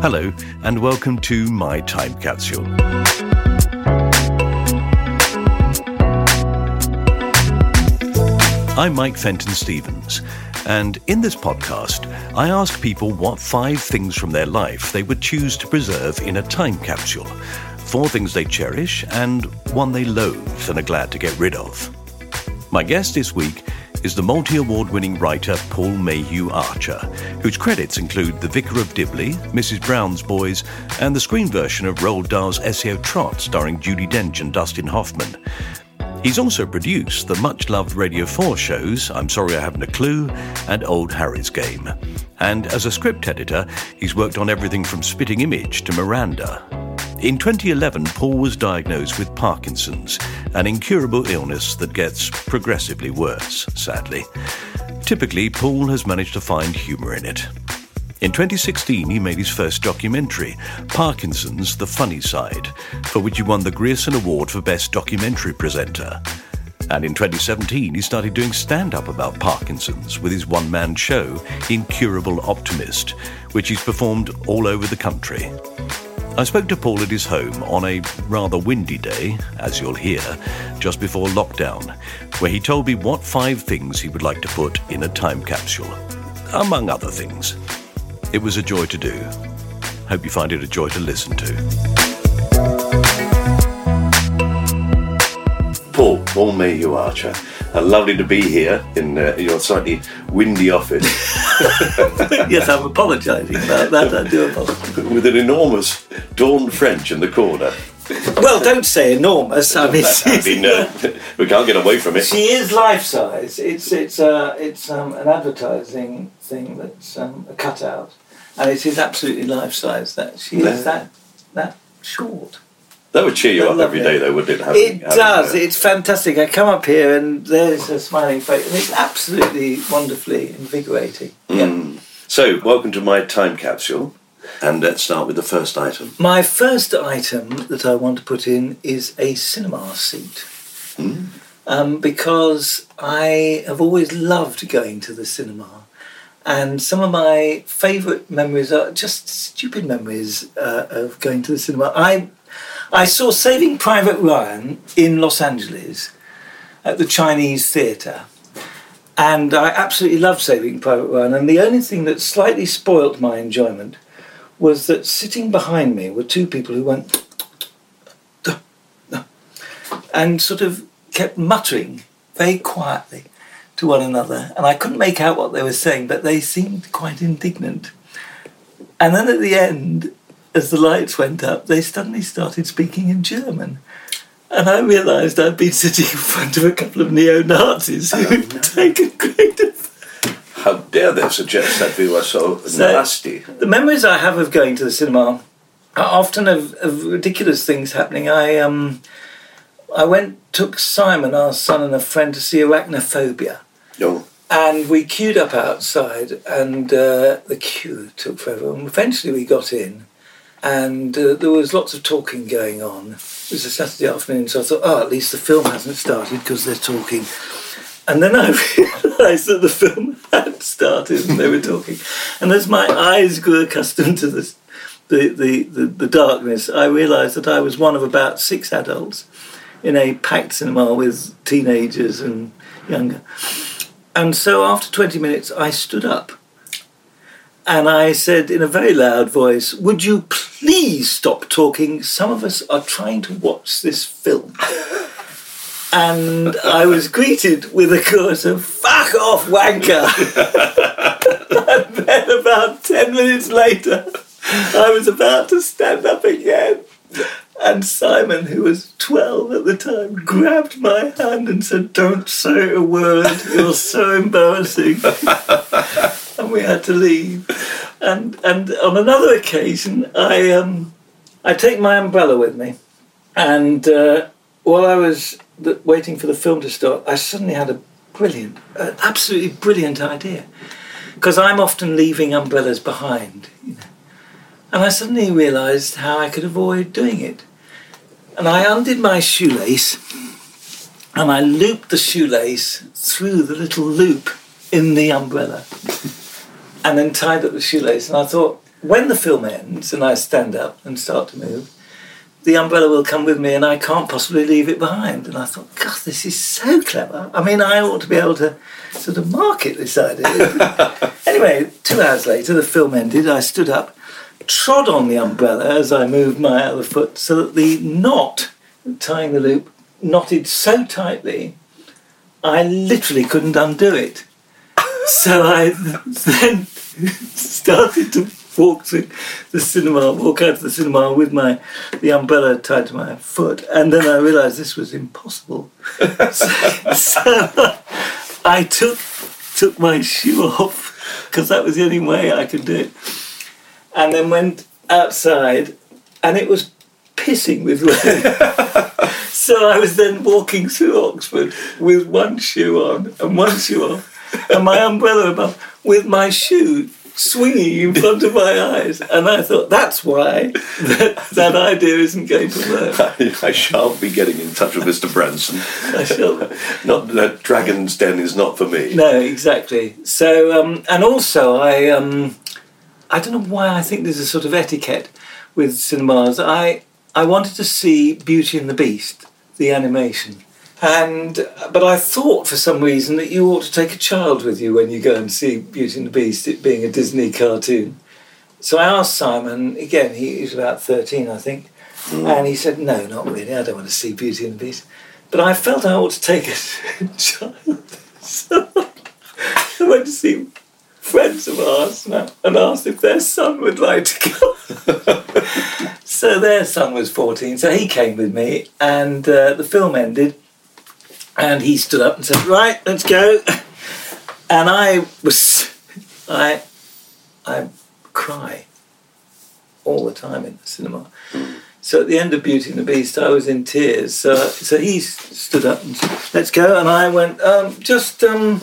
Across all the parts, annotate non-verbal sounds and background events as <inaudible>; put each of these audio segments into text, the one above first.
Hello, and welcome to My Time Capsule. I'm Mike Fenton Stevens, and in this podcast, I ask people what five things from their life they would choose to preserve in a time capsule. Four things they cherish, and one they loathe and are glad to get rid of. My guest this week is the multi award winning writer Paul Mayhew Archer, whose credits include The Vicar of Dibley, Mrs. Brown's Boys, and the screen version of Roald Dahl's Esio Trot starring Judi Dench and Dustin Hoffman. He's also produced the much loved Radio 4 shows I'm Sorry I Haven't a Clue and Old Harry's Game. And as a script editor, he's worked on everything from Spitting Image to Miranda. In 2011, Paul was diagnosed with Parkinson's, an incurable illness that gets progressively worse, sadly. Typically, Paul has managed to find humour in it. In 2016, he made his first documentary, Parkinson's The Funny Side, for which he won the Grierson Award for Best Documentary Presenter. And in 2017, he started doing stand up about Parkinson's with his one man show, Incurable Optimist, which he's performed all over the country. I spoke to Paul at his home on a rather windy day, as you'll hear, just before lockdown, where he told me what five things he would like to put in a time capsule, among other things. It was a joy to do. Hope you find it a joy to listen to. Paul, Paul Mayhew Archer. Uh, lovely to be here in uh, your slightly windy office. <laughs> yes, I'm apologising about that. I do apologise. With an enormous Dawn French in the corner. Well, don't say enormous. I mean, <laughs> I mean uh, we can't get away from it. She is life size. It's it's uh, it's um, an advertising thing that's um, a cutout, and it is absolutely life size. That she is that that short. That would cheer you up every day, though, wouldn't it? Having, it having does. A... It's fantastic. I come up here and there's a smiling face, and it's absolutely wonderfully invigorating. Mm. Yeah. So, welcome to my time capsule. And let's start with the first item. My first item that I want to put in is a cinema seat. Mm. Um, because I have always loved going to the cinema. And some of my favourite memories are just stupid memories uh, of going to the cinema. I I saw Saving Private Ryan in Los Angeles at the Chinese Theatre. And I absolutely loved Saving Private Ryan. And the only thing that slightly spoilt my enjoyment was that sitting behind me were two people who went and sort of kept muttering very quietly to one another. And I couldn't make out what they were saying, but they seemed quite indignant. And then at the end, as the lights went up, they suddenly started speaking in German. And I realised I'd been sitting in front of a couple of neo Nazis who'd oh, no. taken great How dare they suggest that we were so, so, nasty? The memories I have of going to the cinema are often of, of ridiculous things happening. I um, I went, took Simon, our son, and a friend to see Arachnophobia. Oh. And we queued up outside, and uh, the queue took forever. And eventually we got in, and uh, there was lots of talking going on. It was a Saturday afternoon, so I thought, oh, at least the film hasn't started because they're talking. And then I <laughs> realised that the film <laughs> had started and they were talking. And as my eyes grew accustomed to this, the, the, the, the darkness, I realised that I was one of about six adults in a packed cinema with teenagers and younger. And so after 20 minutes, I stood up and I said in a very loud voice, Would you please stop talking? Some of us are trying to watch this film. <laughs> and I was greeted with a chorus of "Fuck off, wanker!" <laughs> and then about ten minutes later, I was about to stand up again, and Simon, who was twelve at the time, grabbed my hand and said, "Don't say a word. You're so embarrassing." <laughs> and we had to leave. And and on another occasion, I um, I take my umbrella with me, and uh, while I was the, waiting for the film to start, I suddenly had a brilliant, uh, absolutely brilliant idea, because I'm often leaving umbrellas behind, you know. and I suddenly realised how I could avoid doing it, and I undid my shoelace, and I looped the shoelace through the little loop in the umbrella, <laughs> and then tied up the shoelace, and I thought. When the film ends and I stand up and start to move, the umbrella will come with me and I can't possibly leave it behind. And I thought, God, this is so clever. I mean, I ought to be able to sort of market this idea. <laughs> anyway, two hours later, the film ended. I stood up, trod on the umbrella as I moved my other foot so that the knot tying the loop knotted so tightly, I literally couldn't undo it. So I then started to walk to the cinema, walk out of the cinema with my the umbrella tied to my foot, and then I realised this was impossible. <laughs> so, so I took took my shoe off because that was the only way I could do it, and then went outside, and it was pissing with rain. <laughs> so I was then walking through Oxford with one shoe on and one shoe off, and my umbrella above, with my shoe swinging in front of my eyes. And I thought, that's why that, that idea isn't going to work. <laughs> I shan't be getting in touch with Mr. Branson. I shall. <laughs> Not that Dragon's Den is not for me. No, exactly. So, um, and also, I, um, I don't know why I think there's a sort of etiquette with cinemas. I, I wanted to see Beauty and the Beast, the animation. And but I thought for some reason that you ought to take a child with you when you go and see Beauty and the Beast, it being a Disney cartoon. So I asked Simon again. He was about thirteen, I think, and he said, "No, not really. I don't want to see Beauty and the Beast." But I felt I ought to take a <laughs> child, so <laughs> I went to see friends of ours and asked if their son would like to go. <laughs> so their son was fourteen, so he came with me, and uh, the film ended and he stood up and said, "Right, let's go." <laughs> And I was, I, I cry all the time in the cinema. So at the end of Beauty and the Beast, I was in tears. So, so he stood up and said, "Let's go," and I went, um, "Just." Um,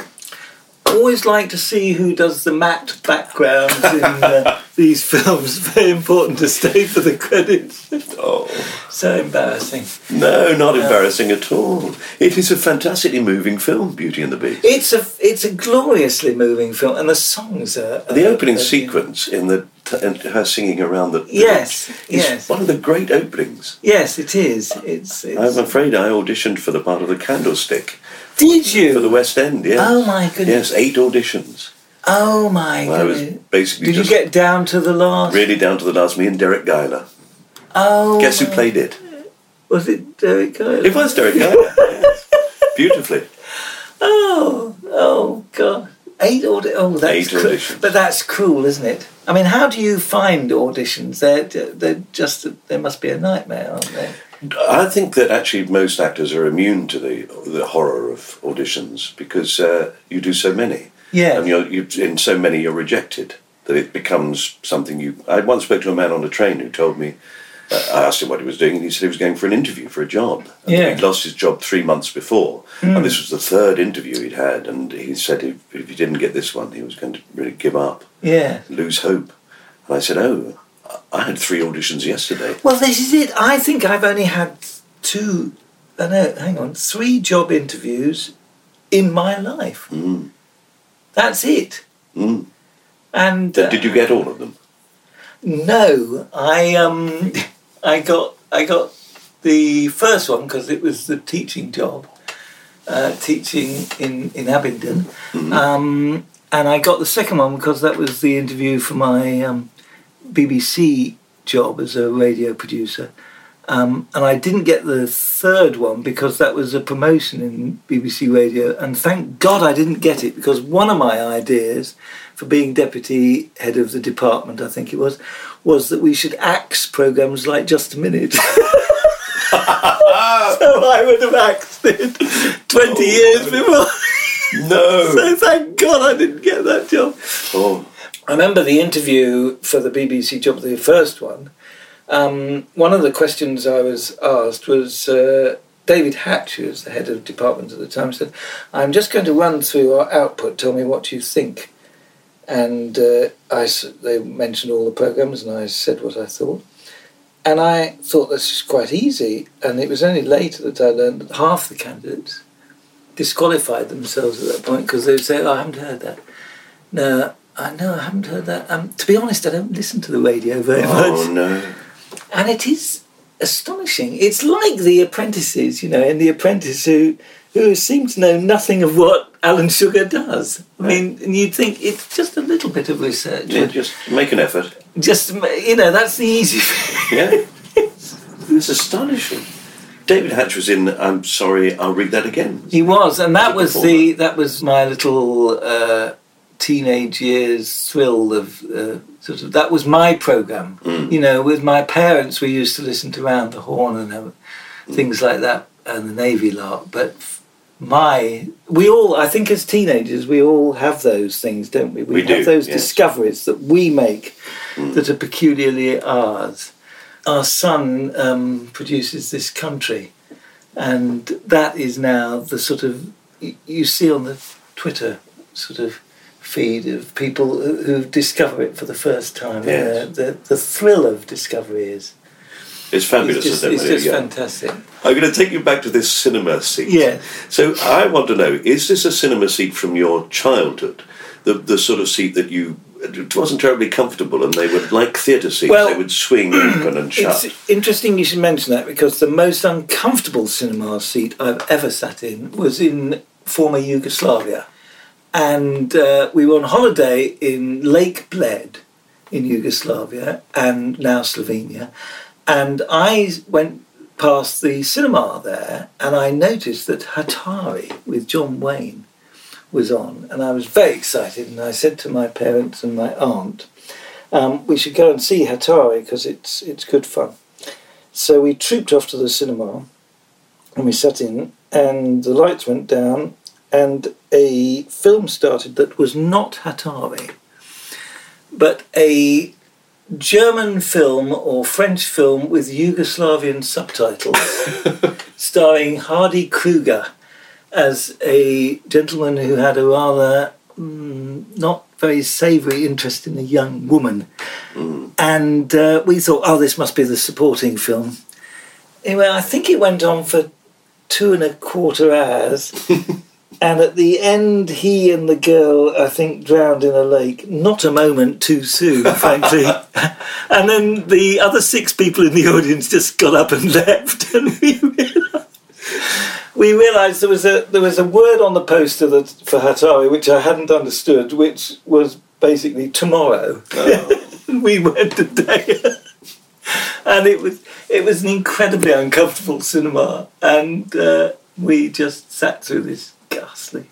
always like to see who does the matte backgrounds in uh, <laughs> these films. <laughs> Very important to stay for the credits. Oh. So embarrassing. No, not embarrassing at all. It is a fantastically moving film, Beauty and the Beast. It's a it's a gloriously moving film, and the songs are. the opening are- sequence in the t- and her singing around the Yes, yes. one of the great openings. Yes, it is. It's. it's I'm afraid I auditioned for the part of the Candlestick Did you? for the West End. Yes. Oh, my goodness. Yes, eight auditions. Oh my I was goodness. basically Did you get down to the last? really down to the last. Me and Derek Geiler. Oh. Guess who played it? Was it Derek Geiler? It was Derek Geiler. yes. <laughs> Beautifully. Oh, oh God. Eight audi- Oh, that's Eight cru- auditions. But that's cruel, isn't it? I mean, how do you find auditions? They're they're just they must be a nightmare, aren't they? I think that actually most actors are immune to the the horror of auditions because uh, you do so many. Yeah. And you're, you in so many you're rejected that it becomes something you. I once spoke to a man on a train who told me I asked him what he was doing, and he said he was going for an interview for a job. And Yeah. He'd lost his job three months before, and this was the third interview he'd had, and he said if, if he didn't get this one, he was going to really give up, Yeah. lose hope. And I said, oh, I had three auditions yesterday. Well, this is it. I think I've only had two, uh, no, hang on, three job interviews in my life. Mm. That's it. Mm. And uh, Did you get all of them? No, I um, <laughs> I got I got the first one because it was the teaching job, uh, teaching in in Abingdon, um, and I got the second one because that was the interview for my um, BBC job as a radio producer. Um, and I didn't get the third one because that was a promotion in BBC Radio. And thank God I didn't get it because one of my ideas for being deputy head of the department, I think it was, was that we should axe programs like Just a Minute. <laughs> so I would have axed it 20 years before. <laughs> No. so thank God I didn't get that job. oh, I remember the interview for the BBC job, the first one. Um, one of the questions I was asked was uh, David Hatch, who was the head of department at the time, said, "I'm just going to run through our output. Tell me what you think." And uh, I, they mentioned all the programs, and I said what I thought. And I thought this is quite easy. And it was only later that I learned that half the candidates disqualified themselves at that point because they say, oh, "I haven't heard that." No, I know I haven't heard that. Um, to be honest, I don't listen to the radio very oh much, no. and it is astonishing. It's like the apprentices, you know, in The Apprentice who who seem to know nothing of what Alan Sugar does. I mean, and you'd think it's just a little bit of research. Yeah, just make an effort. just you know, that's the easy. Yeah. it's astonishing. David Hatch was in I'm sorry, I'll read that again. He was, and that was the that was my little uh, teenage years thrill of uh, sort of that was my program. You know, with my parents, we used to listen to Round the Horne and uh, things like that, and the Navy Lark. But my we all, I think, as teenagers, we all have those things, don't we? We, We have do, those yes. discoveries that we make that are peculiarly ours. Our son um, produces this country and that is now the sort of you see on the Twitter sort of feed of people who, who discover it for the first time. Yes. the the thrill of discovery is It's fabulous, it's just, it's just fantastic. I'm going to take you back to this cinema seat. Yeah. So I want to know: is this a cinema seat from your childhood? The the sort of seat that you it wasn't terribly comfortable, and they would like theatre seats. Well, they would swing <clears throat> open and shut. It's interesting you should mention that because the most uncomfortable cinema seat I've ever sat in was in former Yugoslavia. And uh, we were on holiday in Lake Bled in Yugoslavia and now Slovenia. And I went past the cinema there and I noticed that Hatari with John Wayne was on. And I was very excited. And I said to my parents and my aunt, um, we should go and see Hatari because it's it's good fun. So we trooped off to the cinema, and we sat in, and the lights went down, and a film started that was not Hatari, but a German film or French film with Yugoslavian subtitles, <laughs> starring Hardy Kruger as a gentleman who had a rather mm, not very savoury interest in a young woman. And uh, we thought, oh, this must be the supporting film. Anyway, I think it went on for two and a quarter hours. <laughs> and at the end, he and the girl, I think, drowned in a lake. Not a moment too soon, <laughs> frankly. and then the other six people in the audience just got up and <laughs> left. And we realised, we realised there was a there was a word on the poster that for Hatari which I hadn't understood, which was basically tomorrow. <laughs> we went today, and it was it was an incredibly uncomfortable cinema, and uh, we just sat through this ghastly,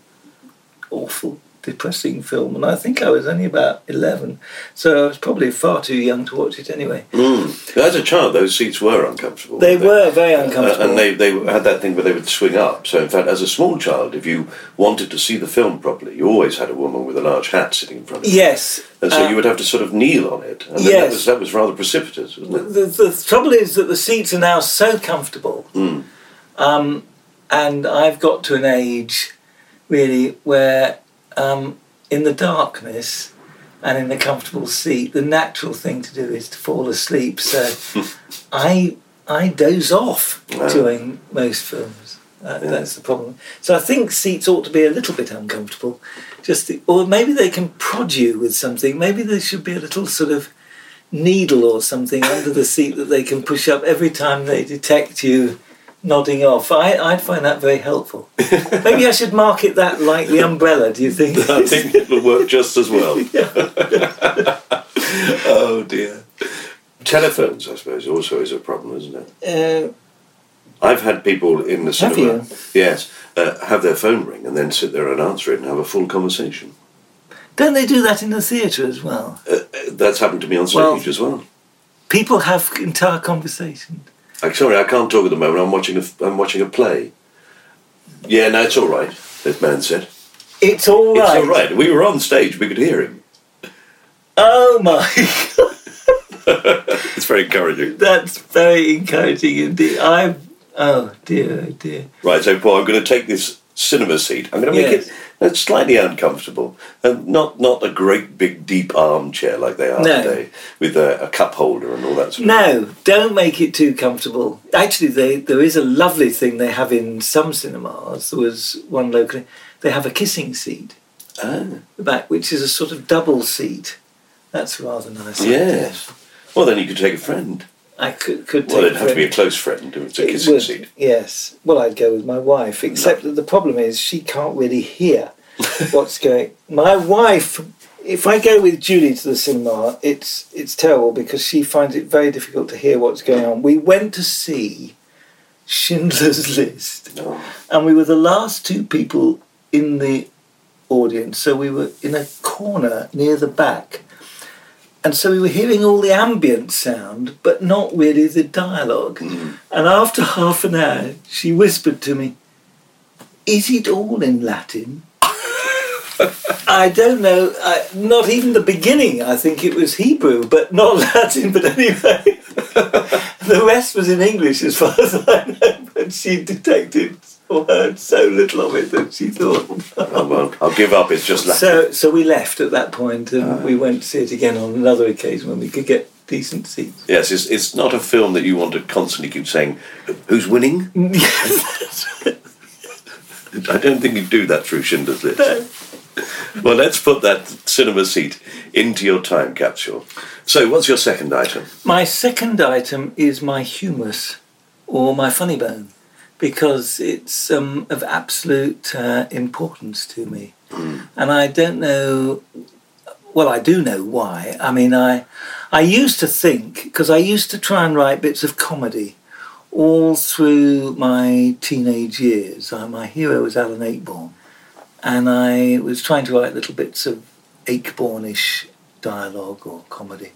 awful depressing film, and I think I was only about 11, so I was probably far too young to watch it anyway. Mm. As a child, those seats were uncomfortable. They weren't were very Uh, uncomfortable. and they, they had that thing where they would swing up. So, in fact, as a small child, if you wanted to see the film properly, you always had a woman with a large hat sitting in front of you. yes. And so uh, you would have to sort of kneel on it. And Yes. that, was, that was rather precipitous, wasn't it? the, the trouble is that the seats are now so comfortable, Mm. um, and I've got to an age really where, um, in the darkness and in the comfortable seat, the natural thing to do is to fall asleep. So <laughs> I I doze off Wow. during most films. That, That's the problem. So I think seats ought to be a little bit uncomfortable, just the, or maybe they can prod you with something. Maybe there should be a little sort of needle or something under the seat that they can push up every time they detect you nodding off. I, I'd find that very helpful. <laughs> Maybe I should market that like the umbrella, do you think? <laughs> I think it will work just as well. <laughs> oh, dear. Telephones, I suppose, also is a problem, isn't it? uh, I've had people in the Have cinema, you? yes, uh, have their phone ring and then sit there and answer it and have a full conversation. don't they do that in the theatre as well? Uh, uh, that's happened to me on stage Well- as well. People have entire conversations. Like, sorry, I can't talk at the moment. I'm watching a, I'm watching a play. Yeah, no, it's all right. This man said. It's all right. It's all right. We were on stage. We could hear him. Oh my, god. <laughs> It's very encouraging. that's very encouraging indeed. I'm. Oh dear, oh dear. Right, so Paul, I'm going to take this cinema seat. I'm going to make Yes. it slightly uncomfortable, and not not a great big deep armchair like they are No. today, with a, a cup holder and all that sort of. No, don't make it too comfortable. Actually, they, there is a lovely thing they have in some cinemas. There was one locally. They have a kissing seat Ah, the back, which is a sort of double seat. That's rather nice. yes. Well, then you could take a friend. I could could Well, take it'd have to be a close friend. It's a It kissing would, seat. Yes. Well, I'd go with my wife, except that the problem is she can't really hear <laughs> what's going. My wife, if I go with Julie to the cinema, it's it's terrible because she finds it very difficult to hear what's going on. We went to see Schindler's <laughs> List, No. and we were the last two people in the audience, so we were in a corner near the back. And so we were hearing all the ambient sound, but not really the dialogue. Mm. And after half an hour, she whispered to me, Is it all in Latin? <laughs> I don't know, I, not even the beginning. I think it was Hebrew, but not <laughs> Latin. But anyway, <laughs> the rest was in English as far as I know. But she detected heard so little of it that she thought. Oh, well, I'll give up. It's just Latin. So, so we left at that point, and uh. we went to see it again on another occasion when we could get decent seats. Yes, it's, it's not a film that you want to constantly keep saying, "Who's winning?" <laughs> I don't think you do that through Schindler's List. Well, let's put that cinema seat into your time capsule. So, what's your second item? My second item is my humerus or my funny bone because it's um, of absolute uh, importance to me. And I don't know, well, I do know why. I mean, I, I used to think, because I used to try and write bits of comedy all through my teenage years. Uh, my hero was Alan Ayckbourn. And I was trying to write little bits of Ayckbournish dialogue or comedy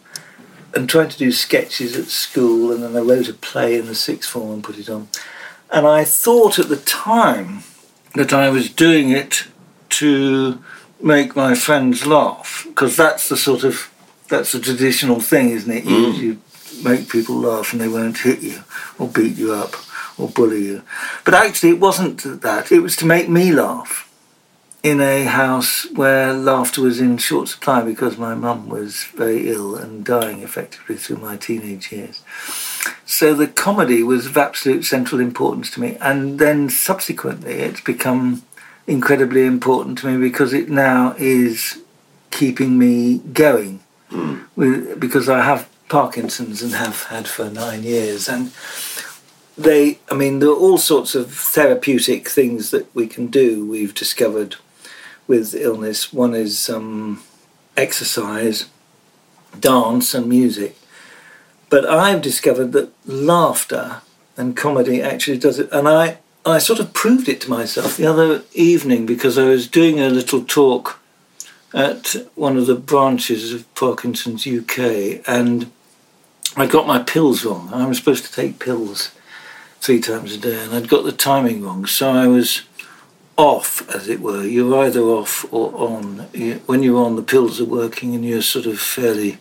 and trying to do sketches at school, and then I wrote a play in the sixth form and put it on. And I thought at the time that I was doing it to make my friends laugh, because that's the sort of that's the traditional thing, isn't it? You, mm. you make people laugh and they won't hit you or beat you up or bully you. But actually, it wasn't that. It was to make me laugh in a house where laughter was in short supply because my mum was very ill and dying effectively through my teenage years. So the comedy was of absolute central importance to me, and then subsequently it's become incredibly important to me because it now is keeping me going. With, because I have Parkinson's and have had for nine years, and they, I mean, there are all sorts of therapeutic things that we can do. We've discovered with illness. One is um, exercise, dance, and music. But I've discovered that laughter and comedy actually does it. And I, I sort of proved it to myself the other evening because I was doing a little talk at one of the branches of Parkinson's UK, and I got my pills wrong. I was supposed to take pills three times a day, and I'd got the timing wrong. So I was off, as it were. You're either off or on. When you're on, the pills are working, and you're sort of fairly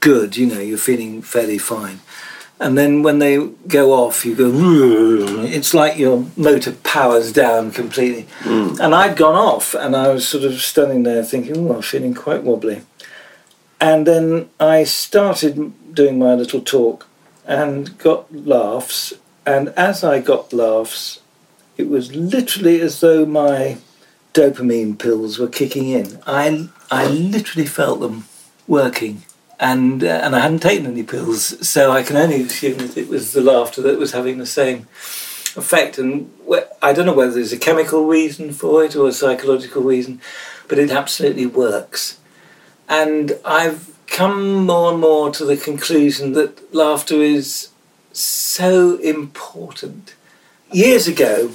good. You know, you're feeling fairly fine. And then when they go off, you go. It's like your motor powers down completely. Mm. And I'd gone off, and I was sort of standing there thinking, "Oh, I'm feeling quite wobbly." And then I started doing my little talk, and got laughs. And as I got laughs, it was literally as though my dopamine pills were kicking in. I I literally felt them working and uh, and I hadn't taken any pills, so I can only assume that it was the laughter that was having the same effect. And I don't know whether there's a chemical reason for it or a psychological reason, but it absolutely works. And I've come more and more to the conclusion that laughter is so important. Years ago,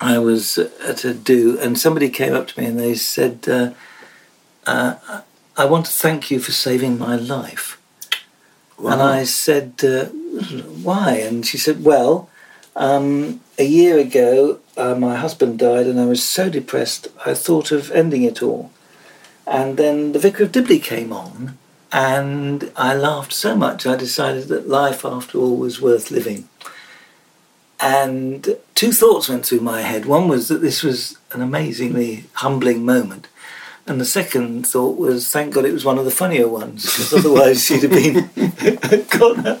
I was at a do, and somebody came up to me and they said. Uh, uh, I want to thank you for saving my life. Wow. And I said, uh, Why? And she said, Well, um, a year ago, uh, my husband died, and I was so depressed, I thought of ending it all. And then The Vicar of Dibley came on, and I laughed so much, I decided that life, after all, was worth living. And two thoughts went through my head. One was that this was an amazingly humbling moment. And the second thought was, thank God it was one of the funnier ones, because otherwise <laughs> she'd have been <laughs> gone.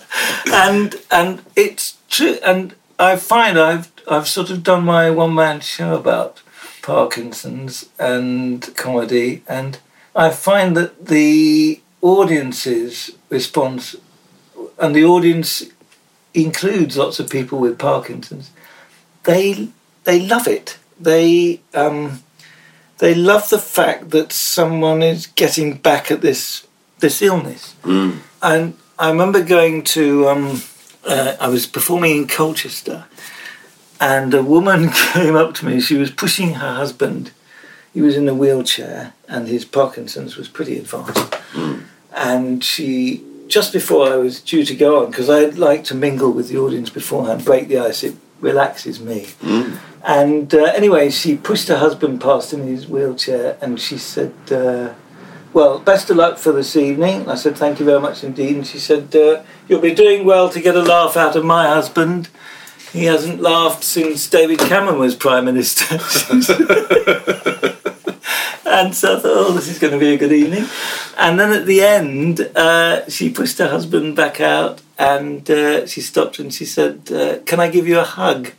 And and it's true. And I find I've I've sort of done my one man show about Parkinson's and comedy, and I find that the audience's response, and the audience includes lots of people with Parkinson's, they they love it. They um, they love the fact that someone is getting back at this this illness. Mm. And I remember going to um, uh, I was performing in Colchester, and a woman <laughs> came up to me. She was pushing her husband. He was in a wheelchair, and his Parkinson's was pretty advanced. Mm. And she, just before I was due to go on, because I'd like to mingle with the audience beforehand, break the ice. It relaxes me. Mm. And uh, anyway, she pushed her husband past in his wheelchair and she said, uh, Well, best of luck for this evening. I said, Thank you very much indeed. And she said, uh, You'll be doing well to get a laugh out of my husband. He hasn't laughed since David Cameron was Prime Minister. <laughs> and so I thought, oh, this is going to be a good evening. And then at the end, uh, she pushed her husband back out and uh, she stopped and she said, uh, Can I give you a hug?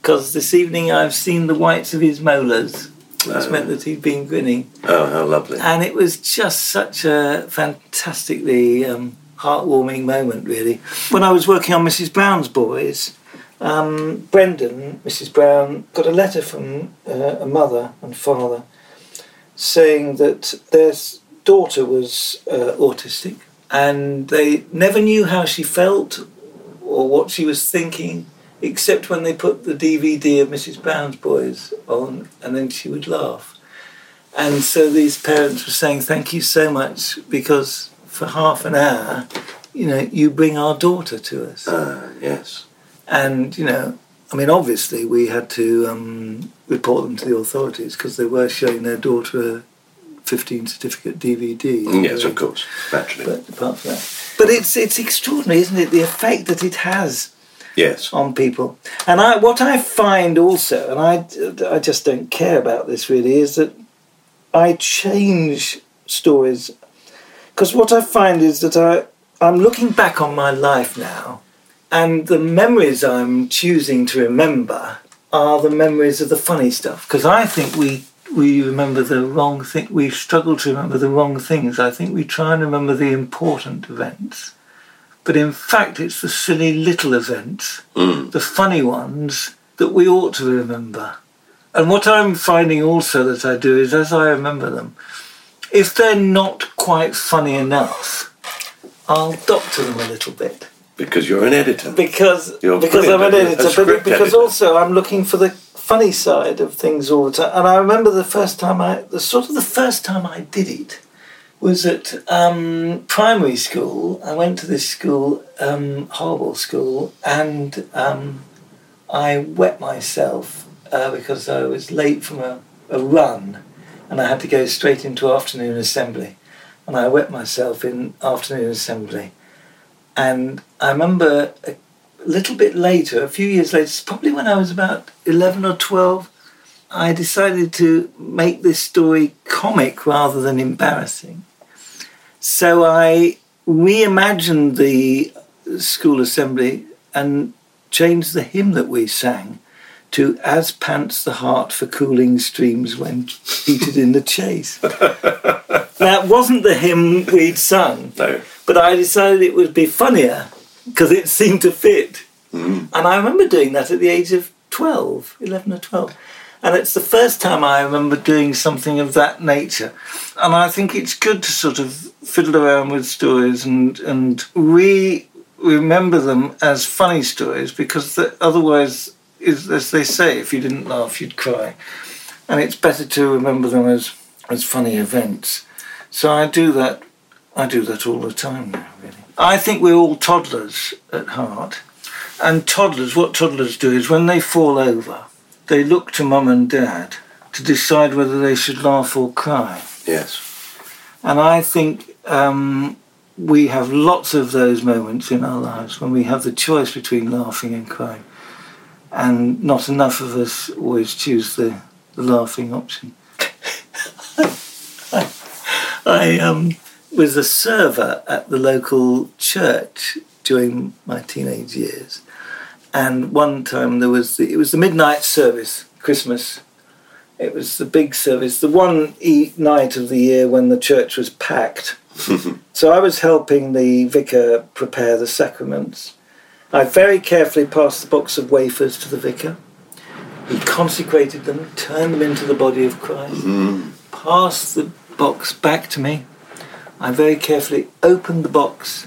because this evening I've seen the whites of his molars, which oh. meant that he'd been grinning. Oh, how lovely! And it was just such a fantastically um, heartwarming moment, really. When I was working on Mrs. Brown's Boys, um, Brendan, Mrs. Brown, got a letter from uh, a mother and father saying that their daughter was uh, autistic and they never knew how she felt or what she was thinking except when they put the DVD of Mrs. Brown's Boys on, and then she would laugh. And so these parents were saying, Thank you so much because for half an hour, you know, you bring our daughter to us. Uh, yes. And, you know, I mean, obviously, we had to um, report them to the authorities because they were showing their daughter a 15 certificate DVD. Yes, of course, naturally. But apart from that. But it's, it's extraordinary, isn't it? The effect that it has yes. on people. And I, what I find also, and I, I just don't care about this really, is that I change stories. Because what I find is that I, I'm looking back on my life now, and the memories I'm choosing to remember are the memories of the funny stuff. Because I think we we remember the wrong thing. We struggle to remember the wrong things. I think we try and remember the important events. But in fact, it's the silly little events, mm. the funny ones, that we ought to remember. And what I'm finding also that I do is as I remember them, if they're not quite funny enough, I'll doctor them a little bit. Because you're an editor. Because you're because I'm an editor, but because editor. also I'm looking for the funny side of things all the time. And I remember the first time I, the sort of the first time I did it was at um, primary school. I went to this school, um, Harwell School, and um, I wet myself uh, because I was late from a, a run and I had to go straight into afternoon assembly. And I wet myself in afternoon assembly. And I remember a little bit later, a few years later, probably when I was about 11 or 12, I decided to make this story comic rather than embarrassing. So I reimagined the school assembly and changed the hymn that we sang to As Pants the Heart for Cooling Streams When Heated in the Chase. <laughs> that wasn't the hymn we'd sung, No. but I decided it would be funnier because it seemed to fit. Mm-hmm. And I remember doing that at the age of 12, 11 or 12. And it's the first time I remember doing something of that nature. And I think it's good to sort of fiddle around with stories and, and re remember them as funny stories because the, otherwise, is, as they say, if you didn't laugh, you'd cry. And it's better to remember them as, as funny events. So I do that. I do that all the time now, really. I think we're all toddlers at heart. And toddlers, what toddlers do is when they fall over, they look to mum and dad to decide whether they should laugh or cry. Yes. And I think um, we have lots of those moments in our lives when we have the choice between laughing and crying. And not enough of us always choose the, the laughing option. <laughs> I um, was a server at the local church during my teenage years. And one time there was the, it was the midnight service, Christmas. It was the big service, the one e- night of the year when the church was packed. <laughs> so I was helping the vicar prepare the sacraments. I very carefully passed the box of wafers to the vicar. He consecrated them, turned them into the body of Christ, mm-hmm. passed the box back to me. I very carefully opened the box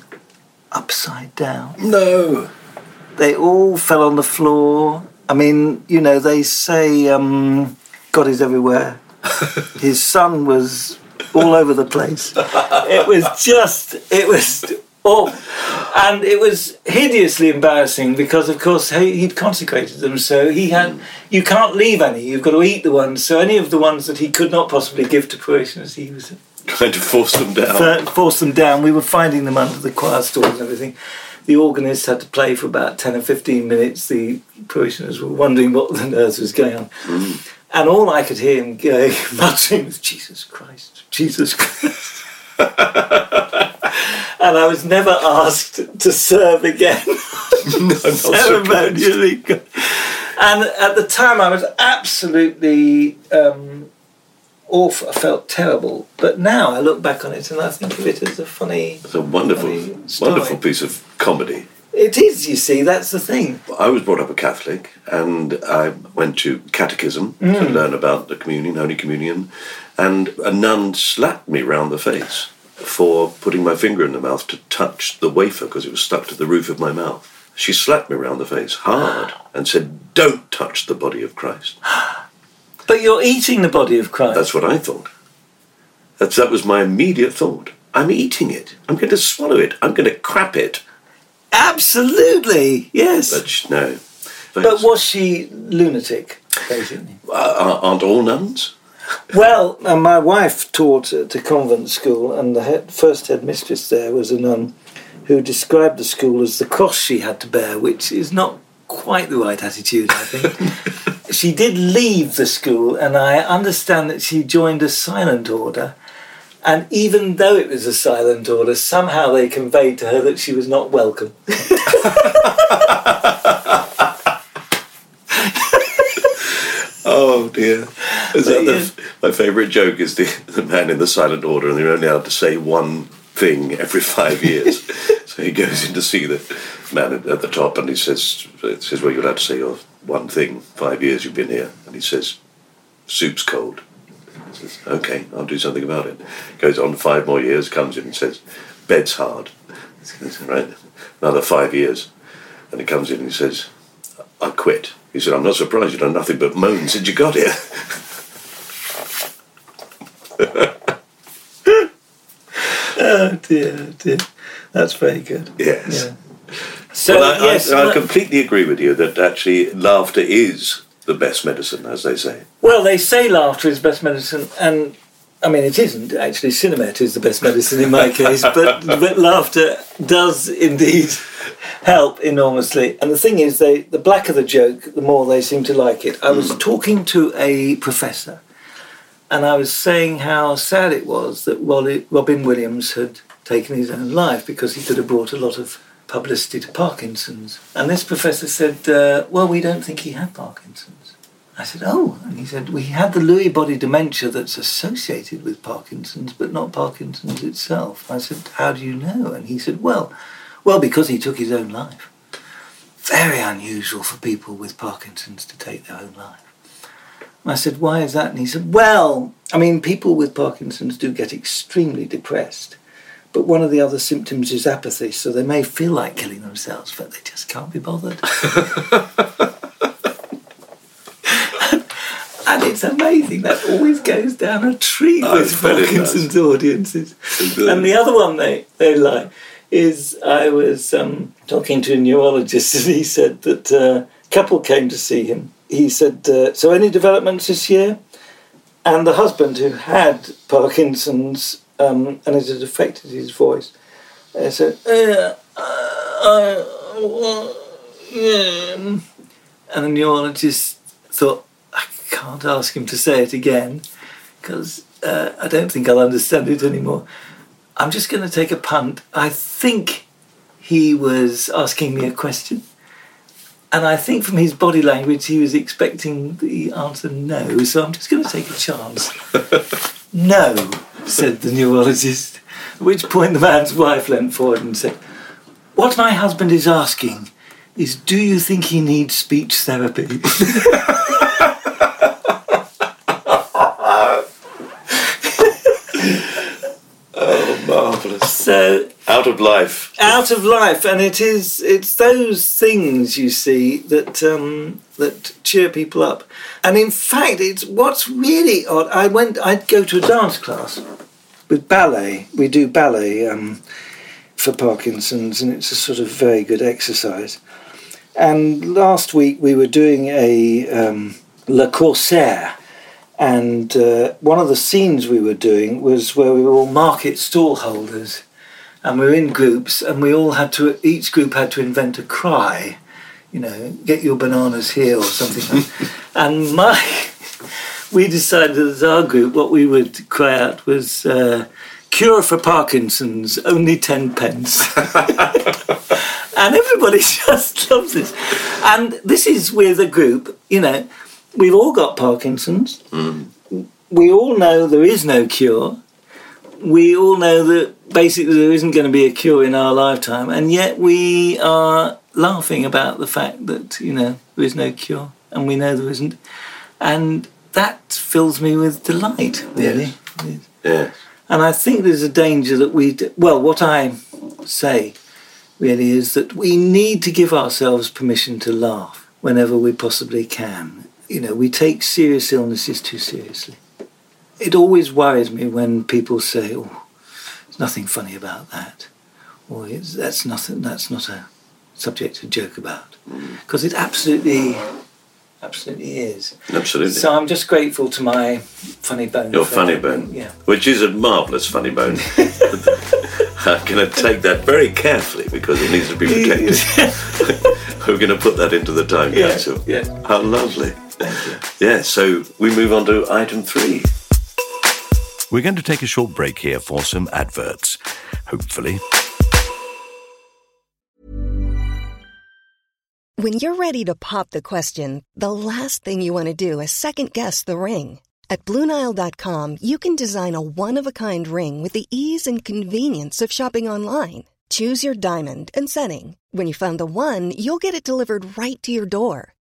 upside down. No. They all fell on the floor. I mean, you know, they say um, God is everywhere. <laughs> His son was all over the place. It was just, it was awful. And it was hideously embarrassing because, of course, he, he'd consecrated them. So he had, you can't leave any, you've got to eat the ones. So any of the ones that he could not possibly give to parishioners, he was Trying to force them down. for- force them down. We were finding them under the choir stalls and everything. The organist had to play for about 10 or 15 minutes. The parishioners were wondering what on earth was going on. And all I could hear him going, <laughs> muttering was, Jesus Christ, Jesus Christ. <laughs> and I was never asked to serve again. <laughs> ceremonially. And at the time, I was absolutely um, awful. I felt terrible. But now I look back on it and I think of it as a funny. It's a wonderful, wonderful piece of comedy. It is, you see, that's the thing. I was brought up a Catholic and I went to catechism to Mm. learn about the communion, Holy Communion, and a nun slapped me round the face for putting my finger in the mouth to touch the wafer because it was stuck to the roof of my mouth. She slapped me round the face hard and said, Don't touch the body of Christ. <gasps> <gasps> But you're eating the body of Christ. That's what I thought. That's, that was my immediate thought. I'm eating it. I'm going to swallow it. I'm going to crap it. Absolutely, yes. But sh- no. But was she lunatic, basically? Uh, aren't all nuns? Well, uh, my wife taught at a convent school, and the head, first headmistress there was a nun who described the school as the cross she had to bear, which is not quite the right attitude, I think. <laughs> she did leave the school, and I understand that she joined a silent order. And even though it was a silent order, somehow they conveyed to her that she was not welcome. <laughs> Oh dear. Is that the, my favourite joke is the, the man in the silent order, and they're only allowed to say one thing every five years. <laughs> so he goes in to see the man at, at the top, and he says, it says, well, you're allowed to say your one thing five years you've been here. And he says, soup's cold. He says, okay, I'll do something about it. Goes on five more years, comes in and says, bed's hard. Says, right, another five years. And he comes in and he says, I quit. He said, I'm not surprised you've done nothing but moan since you got here. <laughs> Oh dear, dear. That's very good. yes. Yeah. So well, I, yes, I, I completely agree with you that actually laughter is the best medicine, as they say. Well, they say laughter is best medicine, and I mean it isn't actually. Sinemet is the best medicine in my <laughs> case, but but laughter does indeed <laughs> help enormously. And the thing is, they the blacker the joke, the more they seem to like it. I was hmm. talking to a professor, and I was saying how sad it was that Robin Williams had taken his own life because he could have brought a lot of publicity to Parkinson's. And this professor said, uh, "Well, we don't think he had Parkinson's." I said, "Oh," and he said, "We had the Lewy body dementia that's associated with Parkinson's, but not Parkinson's itself." I said, "How do you know?" And he said, "Well, well, because he took his own life. Very unusual for people with Parkinson's to take their own life." I said, "Why is that?" And he said, "Well, I mean, people with Parkinson's do get extremely depressed." But one of the other symptoms is apathy, so they may feel like killing themselves, but they just can't be bothered. <laughs> and it's amazing that always goes down a treat I with. Parkinson's audiences. And the other one they, they like is I was um, talking to a neurologist <laughs> and he said that uh, a couple came to see him. He said, uh, So any developments this year? And the husband, who had Parkinson's um, and it had affected his voice, I said, uh, uh, uh, yeah. And the neurologist thought, I can't ask him to say it again because uh, I don't think I'll understand it anymore. I'm just going to take a punt. I think he was asking me a question. And I think from his body language, he was expecting the answer no. So I'm just going to take a chance. <laughs> no, said the neurologist. At which point the man's wife leant forward and said, What my husband is asking is do you think he needs speech therapy? <laughs> Oh, Out of life. out of life, and it is it's those things you see that um, that cheer people up. And in fact, it's what's really odd. I went. I'd go to a dance class with ballet. We do ballet um, for Parkinson's, and it's a sort of very good exercise. And last week we were doing a um, Le Corsaire, and uh, one of the scenes we were doing was where we were all market stall holders and we were in groups and we all had to each group had to invent a cry you know get your bananas here or something like <laughs> and my we decided as our group what we would cry out was uh, cure for parkinson's only 10 pence. <laughs> And everybody <laughs> just loves this. And this is with a group you know we've all got parkinson's. We all know there is no cure. We all know that basically there isn't going to be a cure in our lifetime, and yet we are laughing about the fact that you know there is no cure, and we know there isn't, and that fills me with delight, really. Yeah. And I think there's a danger that we, d- well, what I say really is that we need to give ourselves permission to laugh whenever we possibly can. You know, we take serious illnesses too seriously. It always worries me when people say, "Oh, there's nothing funny about that," or it's, "That's nothing. That's not a subject to joke about," mm. because it absolutely, absolutely is. Absolutely. So I'm just grateful to my funny bone. Your funny bone. Yeah. Which is a marvellous funny bone. <laughs> I'm going to take that very carefully because it needs to be protected. <laughs> <laughs> We're going to put that into the time Yeah, capsule. yeah. How lovely. Thank you. Yeah, so we move on to item three. We're going to take a short break here for some adverts. Hopefully. When you're ready to pop the question, the last thing you want to do is second guess the ring. At Bluenile.com, you can design a one of a kind ring with the ease and convenience of shopping online. Choose your diamond and setting. When you find the one, you'll get it delivered right to your door.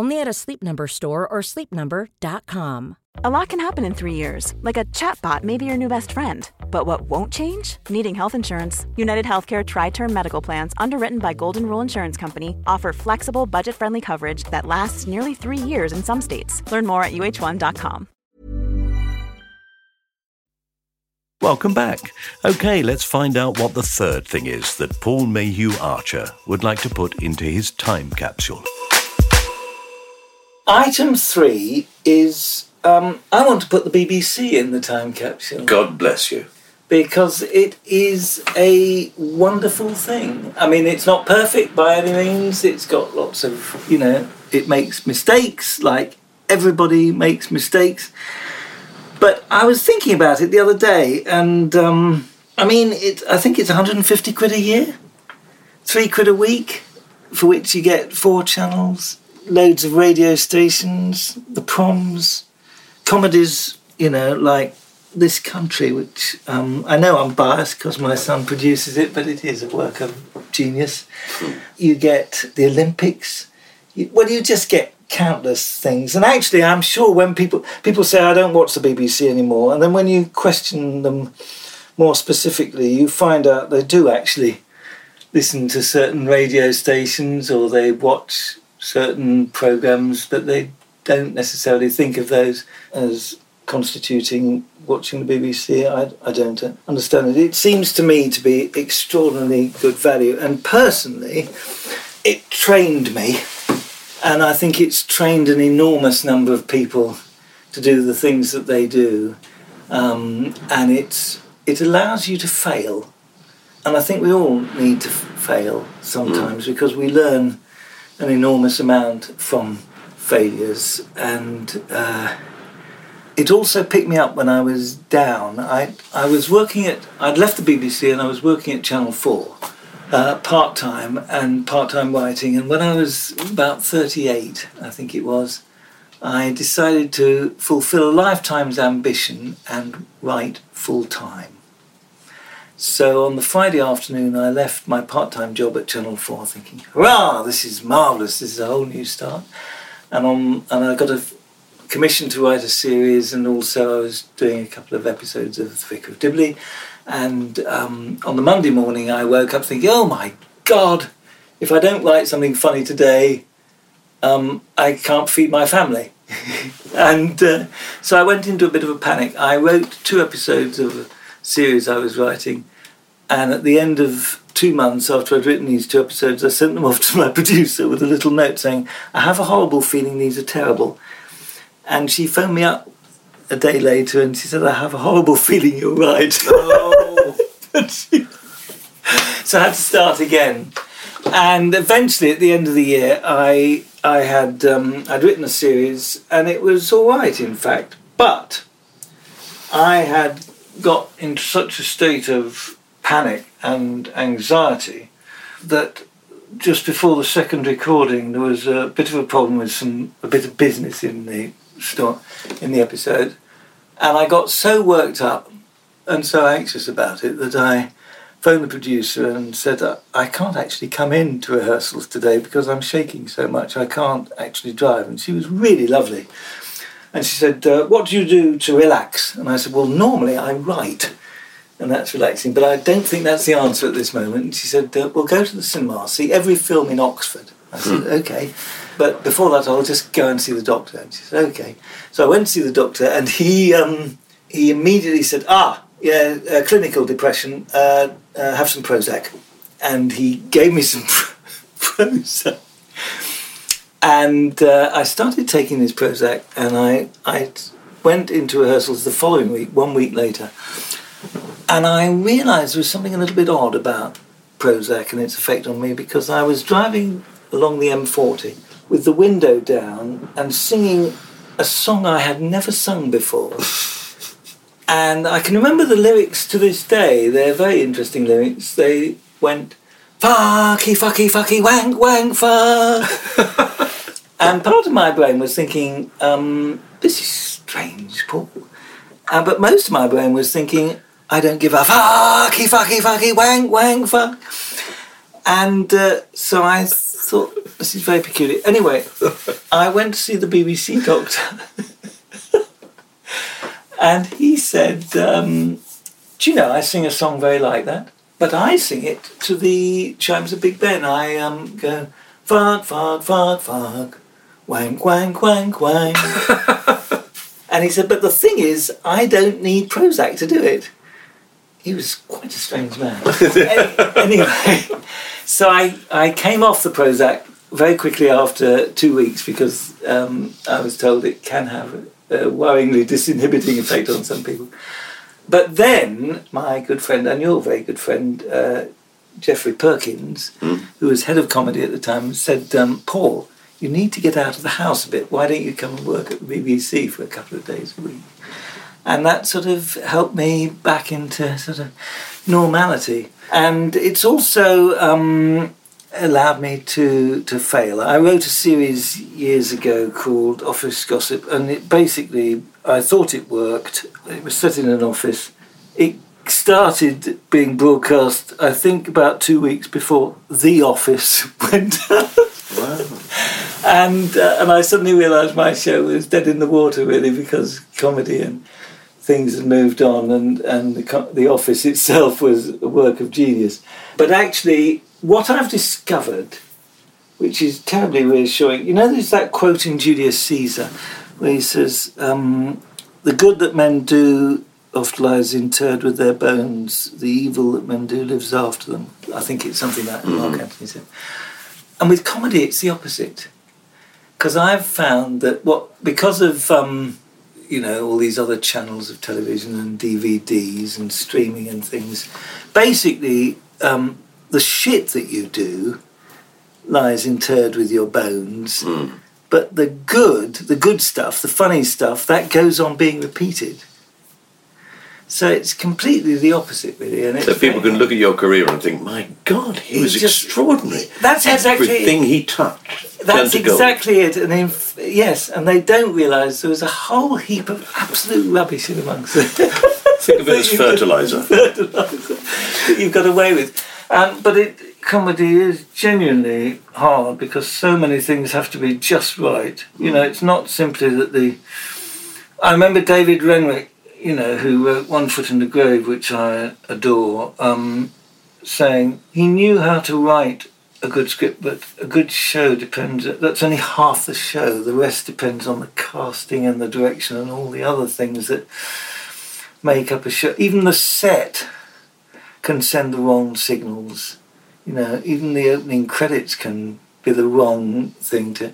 Only at a Sleep Number store or sleepnumber.com. A lot can happen in three years, like a chatbot may be your new best friend. But what won't change? Needing health insurance. United Healthcare Tri Term Medical Plans, underwritten by Golden Rule Insurance Company, offer flexible, budget friendly coverage that lasts nearly three years in some states. Learn more at uh1.com. Welcome back. Okay, let's find out what the third thing is that Paul Mayhew Archer would like to put into his time capsule. Item three is um, I want to put the BBC in the time capsule God bless you. because it is a wonderful thing. I mean, it's not perfect by any means. It's got lots of, you know, it makes mistakes, like everybody makes mistakes. But I was thinking about it the other day, and um, I mean, it. I think it's 150 quid a year, three quid a week, for which you get four channels, loads of radio stations, the proms, comedies. You know, like this country, which um, I know I'm biased because my son produces it, but it is a work of genius. You get the Olympics. Well, you just get countless things. And actually, I'm sure when people people say I don't watch the BBC anymore, and then when you question them more specifically, you find out they do actually listen to certain radio stations or they watch certain programs, but they don't necessarily think of those as constituting watching the BBC. I, I don't understand it. It seems to me to be extraordinarily good value, and personally, it trained me, and I think it's trained an enormous number of people to do the things that they do, um, and it's it allows you to fail, and I think we all need to f- fail sometimes because we learn an enormous amount from failures and. Uh, it also picked me up when I was down. I I was working at I'd left the BBC and I was working at Channel Four, uh, part time and part time writing. And when I was about thirty eight, I think it was, I decided to fulfil a lifetime's ambition and write full time. So on the Friday afternoon, I left my part time job at Channel Four, thinking, "Hurrah! This is marvelous. This is a whole new start." And on and I got a commission to write a series, and also I was doing a couple of episodes of The Vicar of Dibley. And um, on the Monday morning, I woke up thinking, "Oh my God! If I don't write something funny today, um, I can't feed my family." <laughs> and uh, so I went into a bit of a panic. I wrote two episodes of series I was writing, and at the end of two months after I'd written these two episodes, I sent them off <laughs> to my producer with a little note saying, "I have a horrible feeling these are terrible." And she phoned me up a day later and she said, I have a horrible <laughs> feeling you're right. <laughs> She- so I had to start again. And eventually, at the end of the year, I I had um, I'd written a series, and it was all right, in fact. But I had got into such a state of panic and anxiety that just before the second recording, there was a bit of a problem with some a bit of business in the store in the episode, and I got so worked up and so anxious about it that I phoned the producer and said I can't actually come in to rehearsals today because I'm shaking so much I can't actually drive. And she was really lovely, and she said, uh, "What do you do to relax?" And I said, "Well, normally I write." And that's relaxing, but I don't think that's the answer at this moment. And she said, uh, "Well, go to the cinema, see every film in Oxford." I said, "Okay," but before that, I'll just go and see the doctor. And she said, "Okay." So I went to see the doctor, and he um, he immediately said, "Ah, yeah, uh, clinical depression. Uh, uh, have some Prozac," and he gave me some <laughs> Prozac. And uh, I started taking this Prozac, and I I went into rehearsals the following week, one week later, And I realised there was something a little bit odd about Prozac and its effect on me because I was driving along the M40 with the window down and singing a song I had never sung before. <laughs> and I can remember the lyrics to this day. They're very interesting lyrics. They went, fucky, fucky, fucky, wank, wank, fuck. <laughs> and part of my brain was thinking, um, this is strange, Paul. Uh, but most of my brain was thinking, I don't give a fucky, fucky, fucky, wank, wank, fuck. And uh, so I thought, this is very peculiar. Anyway, <laughs> I went to see the BBC doctor. <laughs> and he said, um, Do you know, I sing a song very like that, but I sing it to the chimes of Big Ben. I um, go, fuck, fuck, fuck, fuck, wank, wank, wank, wank. and he said, But the thing is, I don't need Prozac to do it. He was quite a strange man. <laughs> anyway, so I, I came off the Prozac very quickly after two weeks because um, I was told it can have a worryingly disinhibiting effect on some people. But then my good friend and your very good friend uh, Geoffrey Perkins, Mm. who was head of comedy at the time, said, um, "Paul, you need to get out of the house a bit. Why don't you come and work at the BBC for a couple of days a week?" And that sort of helped me back into sort of normality. And it's also um, allowed me to to fail. I wrote a series years ago called Office Gossip, and it basically I thought it worked. It was set in an office. It started being broadcast, I think, about two weeks before The Office <laughs> went out. And uh, and I suddenly realised my show was dead in the water, really, because comedy and things had moved on, and and the, co- the office itself was a work of genius. But actually, what I've discovered, which is terribly reassuring, you know, there's that quote in Julius Caesar where he says, um, "The good that men do." Oft lies interred with their bones. The evil that men do lives after them. I think it's something like Mark Antony said. And with comedy, it's the opposite because I've found that what because of um, you know all these other channels of television and DVDs and streaming and things, basically um, the shit that you do lies interred with your bones, but the good, the good stuff, the funny stuff, that goes on being repeated. So it's completely the opposite, really. And So people can look at your career and think, my God, he was He's just- extraordinary. That's exactly- Everything he touched That's to gold. exactly it. And in, yes, and they don't realise there was a whole heap of absolute rubbish in amongst it. <laughs> Think of it <laughs> as fertiliser. <laughs> that you've got away with. Um, but it, comedy is genuinely hard because so many things have to be just right. You know, it's not simply that the. I remember David Renwick, you know, who wrote One Foot in the Grave, which I adore, um, saying he knew how to write a good script, but a good show depends. That's only half the show. The rest depends on the casting and the direction and all the other things that make up a show. Even the set can send the wrong signals. You know, even the opening credits can be the wrong thing to.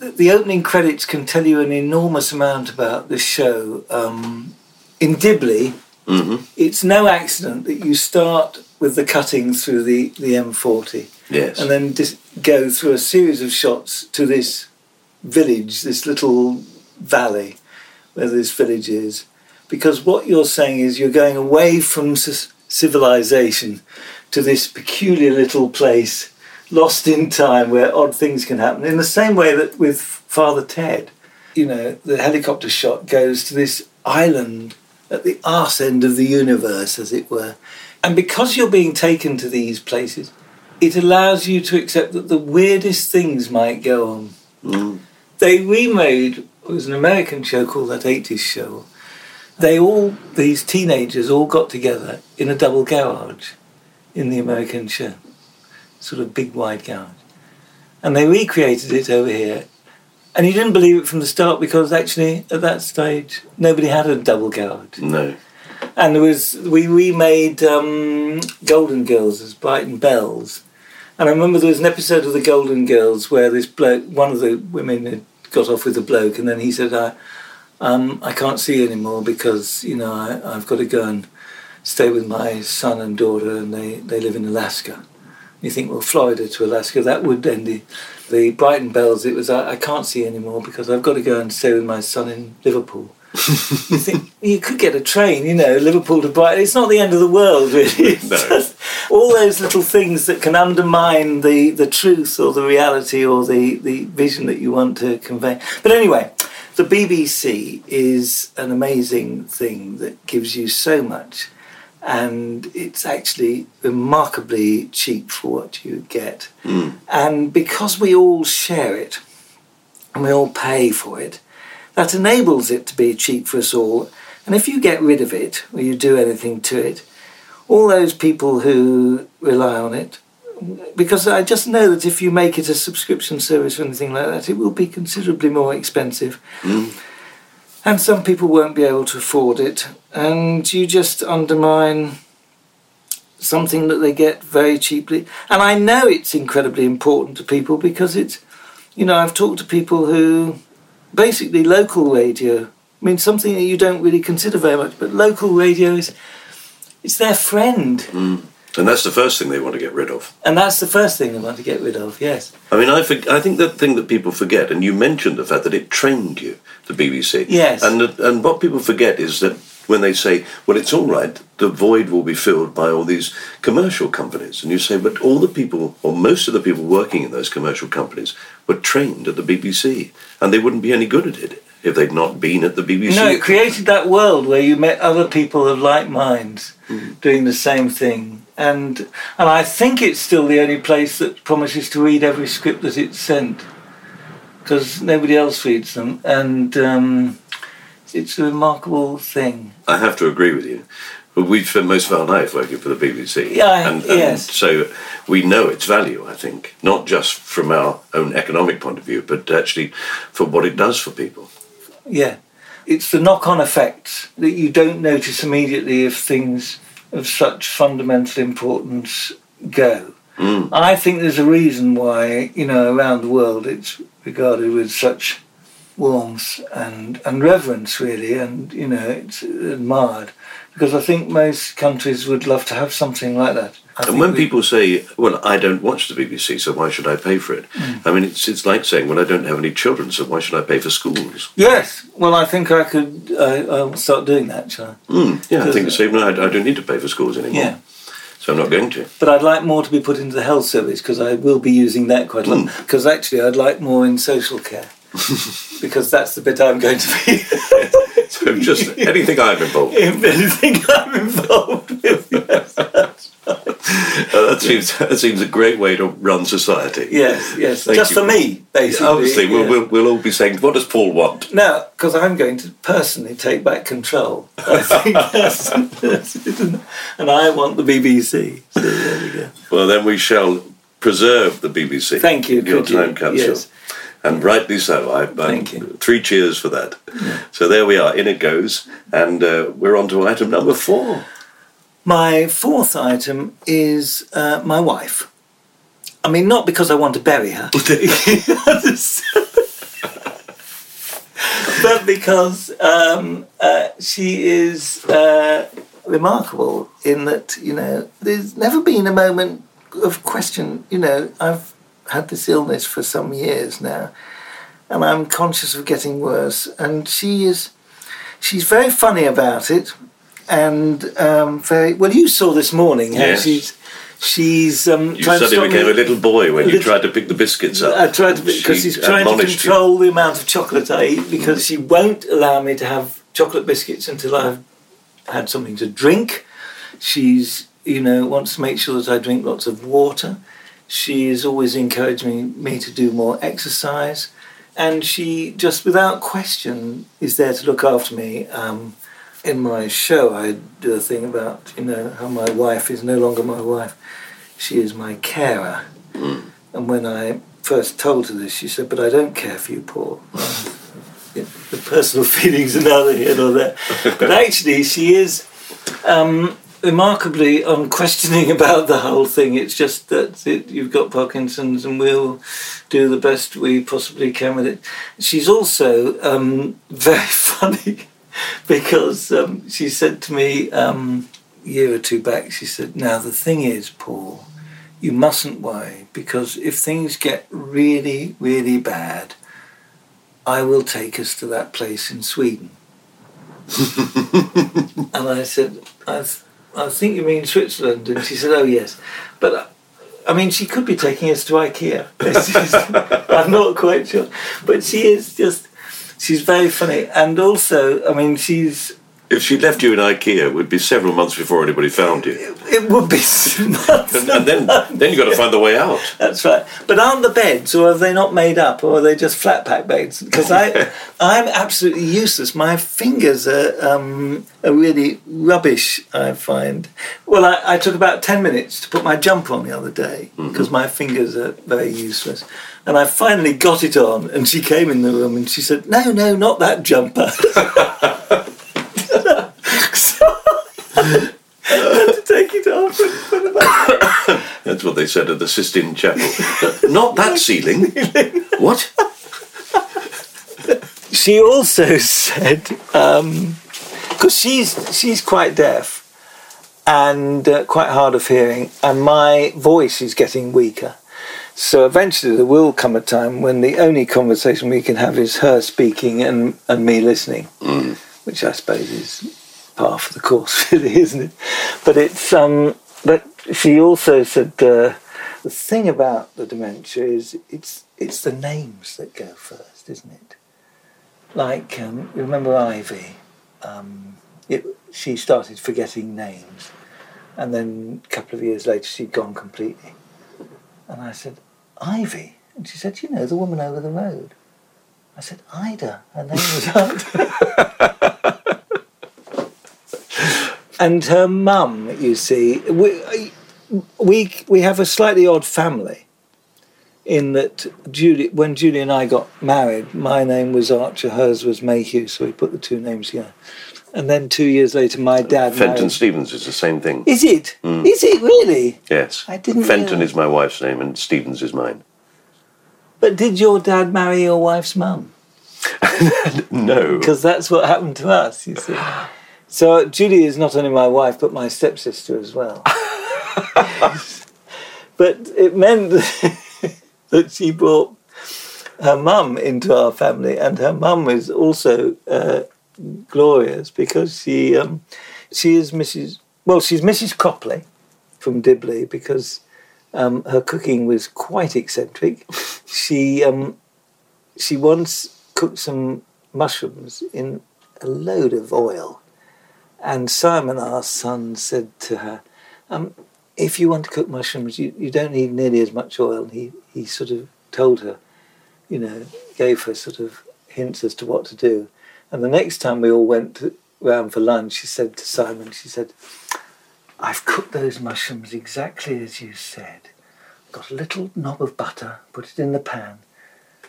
the- opening credits can tell you an enormous amount about the show. Um, in Dibley, mm-hmm. it's no accident that you start with the cutting through the, the M40 Yes. and then just go through a series of shots to this village, this little valley where this village is. Because what you're saying is you're going away from c- civilization to this peculiar little place, lost in time, where odd things can happen. In the same way that with Father Ted, you know, the helicopter shot goes to this island at the arse end of the universe, as it were. And because you're being taken to these places, it allows you to accept that the weirdest things might go on. Mm. They remade, it was an American show called That 80s Show. They all, these teenagers all got together in a double garage in the American show, sort of big wide garage. And they recreated it over here. And you didn't believe it from the start because actually at that stage nobody had a double guard. No. and there was we remade um, Golden Girls as Brighton Bells, and I remember there was an episode of the Golden Girls where this bloke, one of the women, had got off with a bloke, and then he said, "I, um, I can't see you anymore because you know I, I've got to go and stay with my son and daughter, and they, they live in Alaska. You think, well, Florida to Alaska, that would end the, the Brighton Bells. It was, I, I can't see anymore because I've got to go and stay with my son in Liverpool. <laughs> you think you could get a train, you know, Liverpool to Brighton. It's not the end of the world, really. <laughs> It's No. just all those little things that can undermine the, the truth or the reality or the, the vision that you want to convey. But anyway, the BBC is an amazing thing that gives you so much, and it's actually remarkably cheap for what you get. Hmm. And because we all share it and we all pay for it, that enables it to be cheap for us all. And if you get rid of it or you do anything to it, all those people who rely on it, because I just know that if you make it a subscription service or anything like that, it will be considerably more expensive. Hmm. And some people won't be able to afford it, and you just undermine something that they get very cheaply. And I know it's incredibly important to people because it's, you know, I've talked to people who basically local radio. I mean, something that you don't really consider very much, but local radio is it's their friend, mm. And that's the first thing they want to get rid of. and that's the first thing they want to get rid of. Yes, I mean, I, for, I think the thing that people forget, and you mentioned the fact that it trained you, the BBC. Yes. And, and what people forget is that when they say, well, it's all right, the void will be filled by all these commercial companies. And you say, but all the people, or most of the people working in those commercial companies, were trained at the BBC. And they wouldn't be any good at it if they'd not been at the BBC. no, it created that world where you met other people of like minds mm. doing the same thing, and and I think it's still the only place that promises to read every script that it's sent, because nobody else reads them, and um, it's a remarkable thing. I have to agree with you. But we've spent most of our life working for the BBC. Yeah, and, and yes. so we know its value, I think, not just from our own economic point of view, but actually for what it does for people. Yeah. It's the knock on effects that you don't notice immediately if things of such fundamental importance go. Mm. I think there's a reason why, you know, around the world it's regarded with such warmth and, and reverence, really, and, you know, it's admired. Because I think most countries would love to have something like that. I And when we- people say, well, I don't watch the BBC, so why should I pay for it? Mm. I mean, it's, it's like saying, well, I don't have any children, so why should I pay for schools? Yes, well, I think I could, I, I'll start doing that, shall I? Mm, yeah, I think the same. No, I, I don't need to pay for schools anymore. Yeah. So I'm not going to. But I'd like more to be put into the health service because I will be using that quite a lot. Hmm. Because actually, I'd like more in social care <laughs> because that's the bit I'm going to be. <laughs> <laughs> So just anything I'm involved in. if anything I'm involved with. Uh, <laughs> that, seems, that seems a great way to run society. Yes, yes. Thank Just you. for me, basically. Obviously, we'll, we'll, we'll all be saying, what does Paul want? No, because I'm going to personally take back control. I think <laughs> that's, that's. And I want the BBC. So there we go. Well, then we shall preserve the BBC. Thank you, Your you? time capsule. Yes. And rightly so. I, I'm, Thank you. Three cheers for that. So there we are. In it goes. And uh, we're on to item number four. My fourth item is uh, my wife. I mean, not because I want to bury her, <laughs> but because um, uh, she is uh, remarkable in that, you know, there's never been a moment of question. You know, I've had this illness for some years now, and I'm conscious of getting worse, and she is. She's very funny about it, and um, very well. You saw this morning how Yes. she's she's um, You suddenly became me- a little boy when you tried to pick the biscuits up. I tried to because she's trying to admonished you. control the amount of chocolate I eat because she won't allow me to have chocolate biscuits until I've had something to drink. She's you know wants to make sure that I drink lots of water. She is always encouraging me to do more exercise, and she just without question is there to look after me. Um, in my show, I do a thing about you know how my wife is no longer my wife; she is my carer. And when I first told her this, she said, "But I don't care for you, Paul." <laughs> The personal <laughs> feelings are neither here nor there. But actually, she is um, remarkably unquestioning <laughs> about the whole thing. It's just that it, you've got Parkinson's, and we'll do the best we possibly can with it. She's also um, <laughs> very funny <laughs> because um, she said to me um, a year or two back, she said, Now, the thing is, Paul, you mustn't worry because if things get really, really bad, I will take us to that place in Sweden. and I said, I, th- I think you mean Switzerland. And she said, Oh, yes. But uh, I mean, she could be taking us to IKEA. <laughs> I'm not quite sure. But she is just, she's very funny. And also, I mean, she's If she left you in IKEA, it would be several months before anybody found you. It would be <laughs> months. And, and then, then you've got to find the way out. That's right. But aren't the beds, or are they not made up, or are they just flat pack beds? Because I, <laughs> I'm absolutely useless. My fingers are, um, are really rubbish. I find. Well, I, I took about ten minutes to put my jumper on the other day because my fingers are very useless. And I finally got it on, and she came in the room and she said, "No, no, not that jumper." <laughs> so I had <laughs> to take it off and put it back. <coughs> That's what they said at the Sistine Chapel. <laughs> Not that <laughs> ceiling. What? she also said because she's she's quite deaf and uh, quite hard of hearing and my voice is getting weaker so eventually there will come a time when the only conversation we can have is her speaking and, and me listening which i suppose is par for the course <laughs> really isn't it but it's um but she also said uh, the thing about the dementia is it's it's the names that go first isn't it like um, you remember Ivy. Um, it, she started forgetting names, and then a couple of years later she'd gone completely. And I said, Ivy, and she said, you know, the woman over the road. I said, Ida. Her name was Ida. <laughs> and her mum, you see, we, we we have a slightly odd family in that Julie, when Julie and I got married, my name was Archer, hers was Mayhew, so we put the two names together. And then two years later, my uh, dad Fenton married. Stevens is the same thing. Is it? Mm. Is it really? Yes. I didn't Fenton is my wife's name and Stevens is mine. But did your dad marry your wife's mum? <laughs> No. Because that's what happened to us, you see. <gasps> <laughs> So Judy is not only my wife, but my stepsister as well. <laughs> but it meant <laughs> that she brought her mum into our family, and her mum is also uh, glorious because she um, she is Mrs. Well, she's Mrs. Cropley from Dibley because um, her cooking was quite eccentric. she um, she once cooked some mushrooms in a load of oil, and Simon, our son, said to her, um, "If you want to cook mushrooms, you, you don't need nearly as much oil." And he he sort of told her, you know, gave her sort of hints as to what to do. And the next time we all went round for lunch, she said to Simon, she said, "I've cooked those mushrooms exactly as you said. Got a little knob of butter, put it in the pan,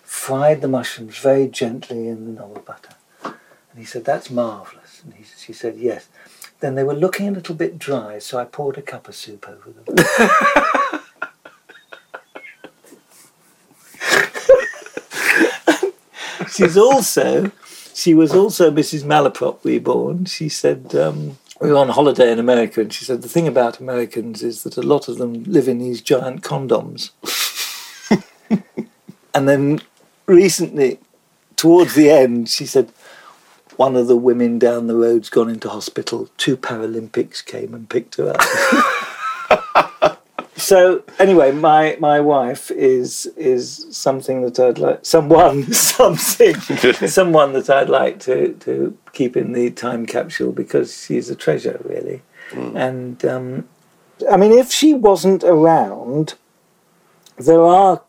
fried the mushrooms very gently in the knob of butter." And he said, "That's marvellous." And he, she said, "Yes." Then they were looking a little bit dry, so I poured a cup of soup over them. <laughs> She's also, she was also Mrs. Malaprop reborn. She said, um, we were on holiday in America, and she said, the thing about Americans is that a lot of them live in these giant condoms. <laughs> and then recently, towards the end, she said, one of the women down the road's gone into hospital. Two Paralympics came and picked her up. <laughs> so anyway, my my wife is is something that I'd like someone <laughs> something <laughs> someone that I'd like to to keep in the time capsule because she's a treasure really. And um, I mean, if she wasn't around, there are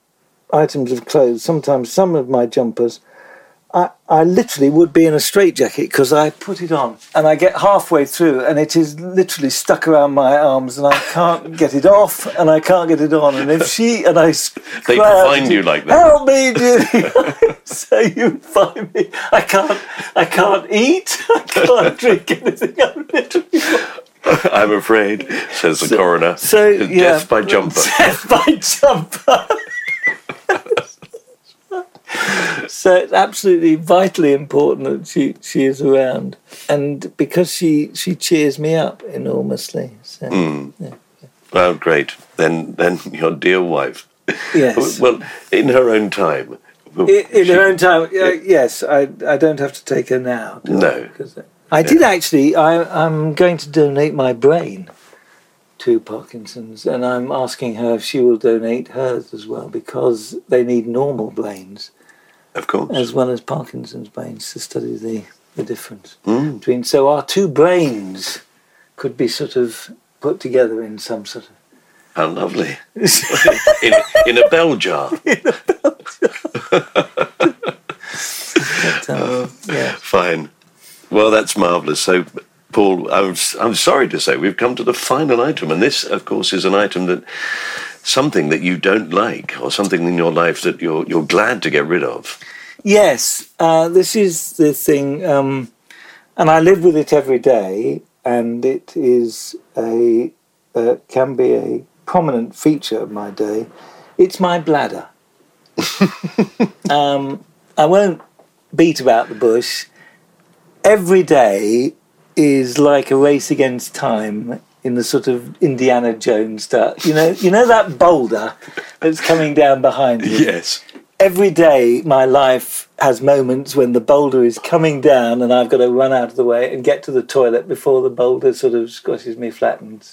items of clothes. Sometimes some of my jumpers. I, I literally would be in a straitjacket because I put it on and I get halfway through and it is literally stuck around my arms and I can't <laughs> get it off and I can't get it on. And if she and I, <laughs> They find you like that. Help me, Julie! <laughs> so you find me. I can't. I can't eat. I can't drink anything. I'm literally. I'm afraid, says the coroner. So yeah, Death by jumper. Death by jumper. So it's absolutely vitally important that she, she is around, and because she she cheers me up enormously. So, yeah. Well, great. Then, then your dear wife. Yes. <laughs> Well, in her own time. In, in her own time, uh, yes. I I don't have to take her now. do I? I did actually. I I'm going to donate my brain to Parkinson's, and I'm asking her if she will donate hers as well because they need normal brains Of course. as well as Parkinson's brains to study the the difference Mm. between. So our two brains could be sort of put together in some sort of. How lovely. <laughs> in, in a bell jar. <laughs> <laughs> But, um, yeah. Fine. Well, that's marvellous. So, Paul, I'm, I'm sorry to say we've come to the final item, and this, of course, is an item that something that you don't like, or something in your life that you're you're glad to get rid of. Yes, uh, this is the thing, um, and I live with it every day, and it is a uh, can be a prominent feature of my day. It's my bladder. <laughs> um, I won't beat about the bush. Every day is like a race against time in the sort of Indiana Jones stuff. You know, you know that boulder that's coming down behind you Yes. every day my life has moments when the boulder is coming down and I've got to run out of the way and get to the toilet before the boulder sort of squashes me flat and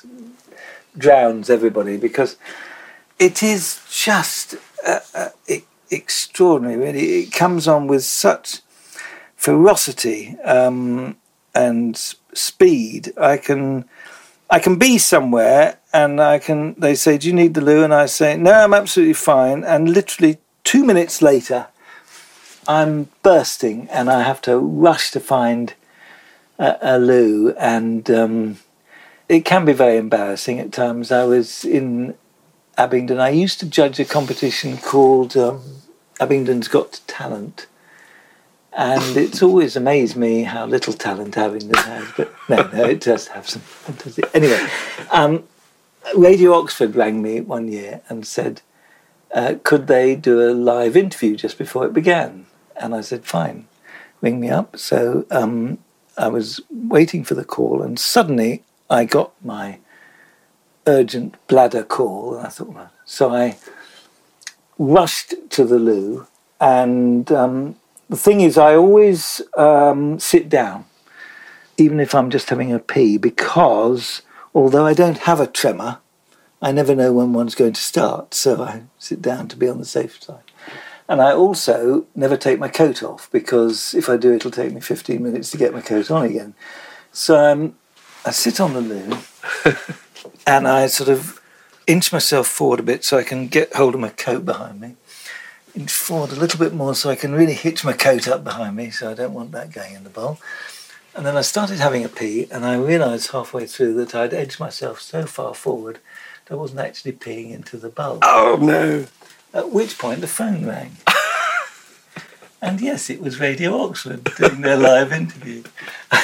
drowns everybody because it is just uh, uh, extraordinary really it comes on with such ferocity um, and speed I can I can be somewhere and I can they say do you need the loo? And I say no I'm absolutely fine. And literally 2 minutes later I'm bursting and I have to rush to find a, a loo. And um, it can be very embarrassing at times. I was in Abingdon. I used to judge a competition called um, Abingdon's Got Talent and it's always amazed me how little talent Abingdon has. But no, no, it does have some fantastic. Anyway, um, Radio Oxford rang me one year and said, uh, could they do a live interview just before it began? And I said, fine, ring me up. So um, I was waiting for the call, and suddenly I got my urgent bladder call, and I thought, well, so I rushed to the loo, and um, the thing is, I always um, sit down, even if I'm just having a pee, because although I don't have a tremor, I never know when one's going to start, so I sit down to be on the safe side. And I also never take my coat off because if I do, it'll take me 15 minutes to get my coat on again. So um, I sit on the loo <laughs> and I sort of inch myself forward a bit so I can get hold of my coat behind me. Inch forward a little bit more so I can really hitch my coat up behind me, so I don't want that going in the bowl. And then I started having a pee, and I realised halfway through that I'd edged myself so far forward that I wasn't actually peeing into the bowl. Oh no. At which point the phone rang. <laughs> and yes, it was Radio Oxford doing their live interview. <laughs>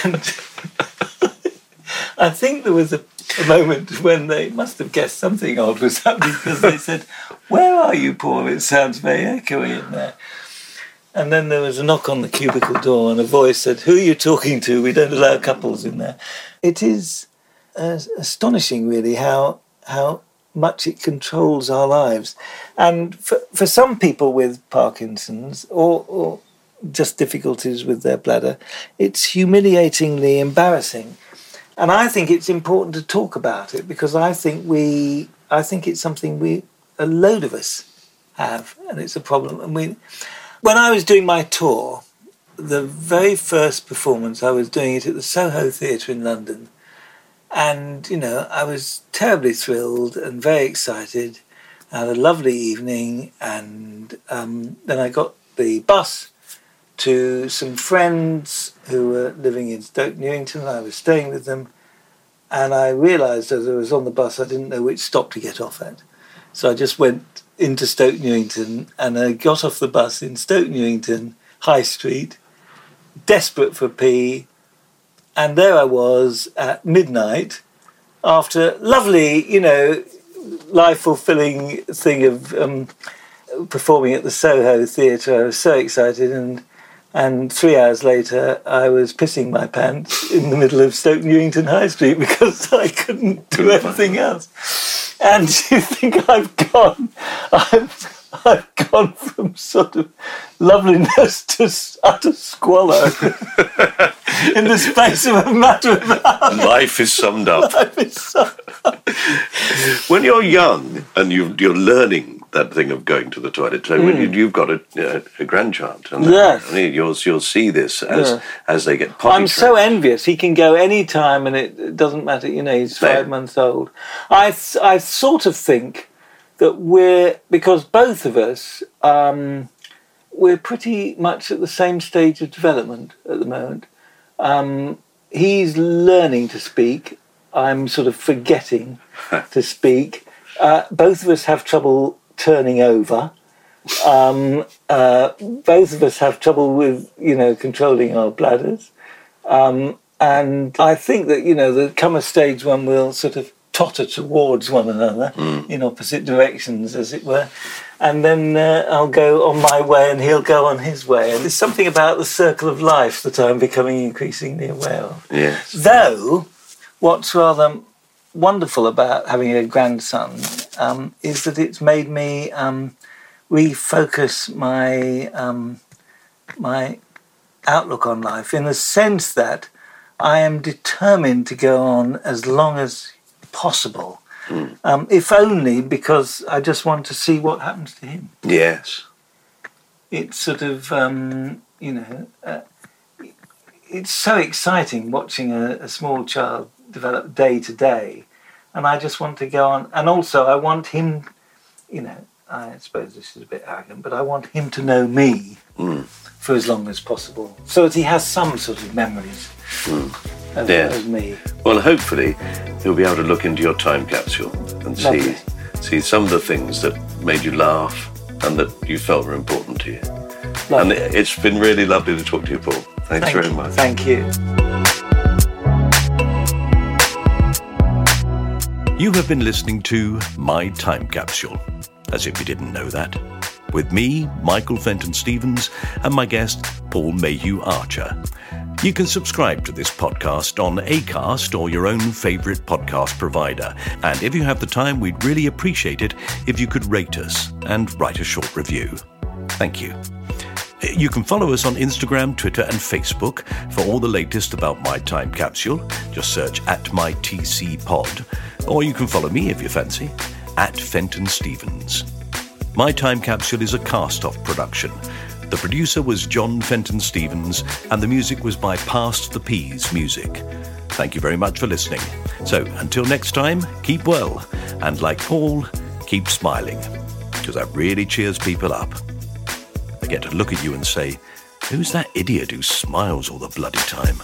And <laughs> I think there was a, a moment when they must have guessed something odd was happening because they said, Where are you, Paul? It sounds very echoey in there. And then there was a knock on the cubicle door, and a voice said, Who are you talking to? We don't allow couples in there. It is uh, astonishing, really, how, how much it controls our lives. And for, for some people with Parkinson's or, or just difficulties with their bladder, it's humiliatingly embarrassing. And I think it's important to talk about it because I think we, I think it's something we, a load of us have, and it's a problem. And we, when I was doing my tour, the very first performance, I was doing it at the Soho Theatre in London. And, you know, I was terribly thrilled and very excited. I had a lovely evening, and um, then I got the bus to some friends who were living in Stoke Newington. I was staying with them, and I realised as I was on the bus, I didn't know which stop to get off at. So I just went into Stoke Newington, and I got off the bus in Stoke Newington High Street, desperate for pee, and there I was at midnight after lovely, you know, life fulfilling thing of um, performing at the Soho Theatre. I was so excited, and and three hours later, I was pissing my pants in the middle of Stoke Newington High Street <laughs> because I couldn't do anything else. And <laughs> you think I've gone, I've, I've gone from sort of loveliness to utter squalor <laughs> in the space of a matter of hours. Life is summed up. Life is so- when you're young and you, you're learning that thing of going to the toilet, so when you, you've got a, uh, a grandchild, and Hmm. Yes. You'll you'll see this as Yeah. as they get potty I'm so envious. He can go any time, and it, doesn't matter. You know, he's No. five months old. I I sort of think that we're because both of us um, we're pretty much at the same stage of development at the moment. Um, he's learning to speak. I'm sort of forgetting <laughs> to speak. Uh, both of us have trouble turning over. Um, uh, both of us have trouble with, you know, controlling our bladders. Um, and I think that, you know, there'll come a stage when we'll sort of totter towards one another in opposite directions, as it were. And then uh, I'll go on my way and he'll go on his way. And there's something about the circle of life that I'm becoming increasingly aware of. Yes. Though, what's rather wonderful about having a grandson um, is that it's made me um, refocus my um, my outlook on life in the sense that I am determined to go on as long as possible, um, if only because I just want to see what happens to him. Yes. it's sort of um, you know uh, it's so exciting watching a, a small child develop day to day and i just want to go on and also i want him you know i suppose this is a bit arrogant but i want him to know me hmm. for as long as possible so that he has some sort of memories hmm. of, Yes. of me Well, hopefully, he'll be able to look into your time capsule and see Lovely. see some of the things that made you laugh and that you felt were important to you. And it's been really lovely to talk to you, Paul. Thanks thank very you. much. thank you You have been listening to My Time Capsule, as if you didn't know that, with me, Michael Fenton Stevens, and my guest, Paul Mayhew Archer. You can subscribe to this podcast on ACAST or your own favourite podcast provider. And if you have the time, we'd really appreciate it if you could rate us and write a short review. Thank you. You can follow us on Instagram, Twitter, and Facebook for all the latest about My Time Capsule. Just search at My TC Pod. Or you can follow me if you fancy, at Fenton Stevens. My Time Capsule is a cast off production. The producer was John Fenton Stevens, and the music was by Past the Peas Music. Thank you very much for listening. So until next time, keep well, and like Paul, keep smiling, because that really cheers people up. I get to look at you and say, Who's that idiot who smiles all the bloody time?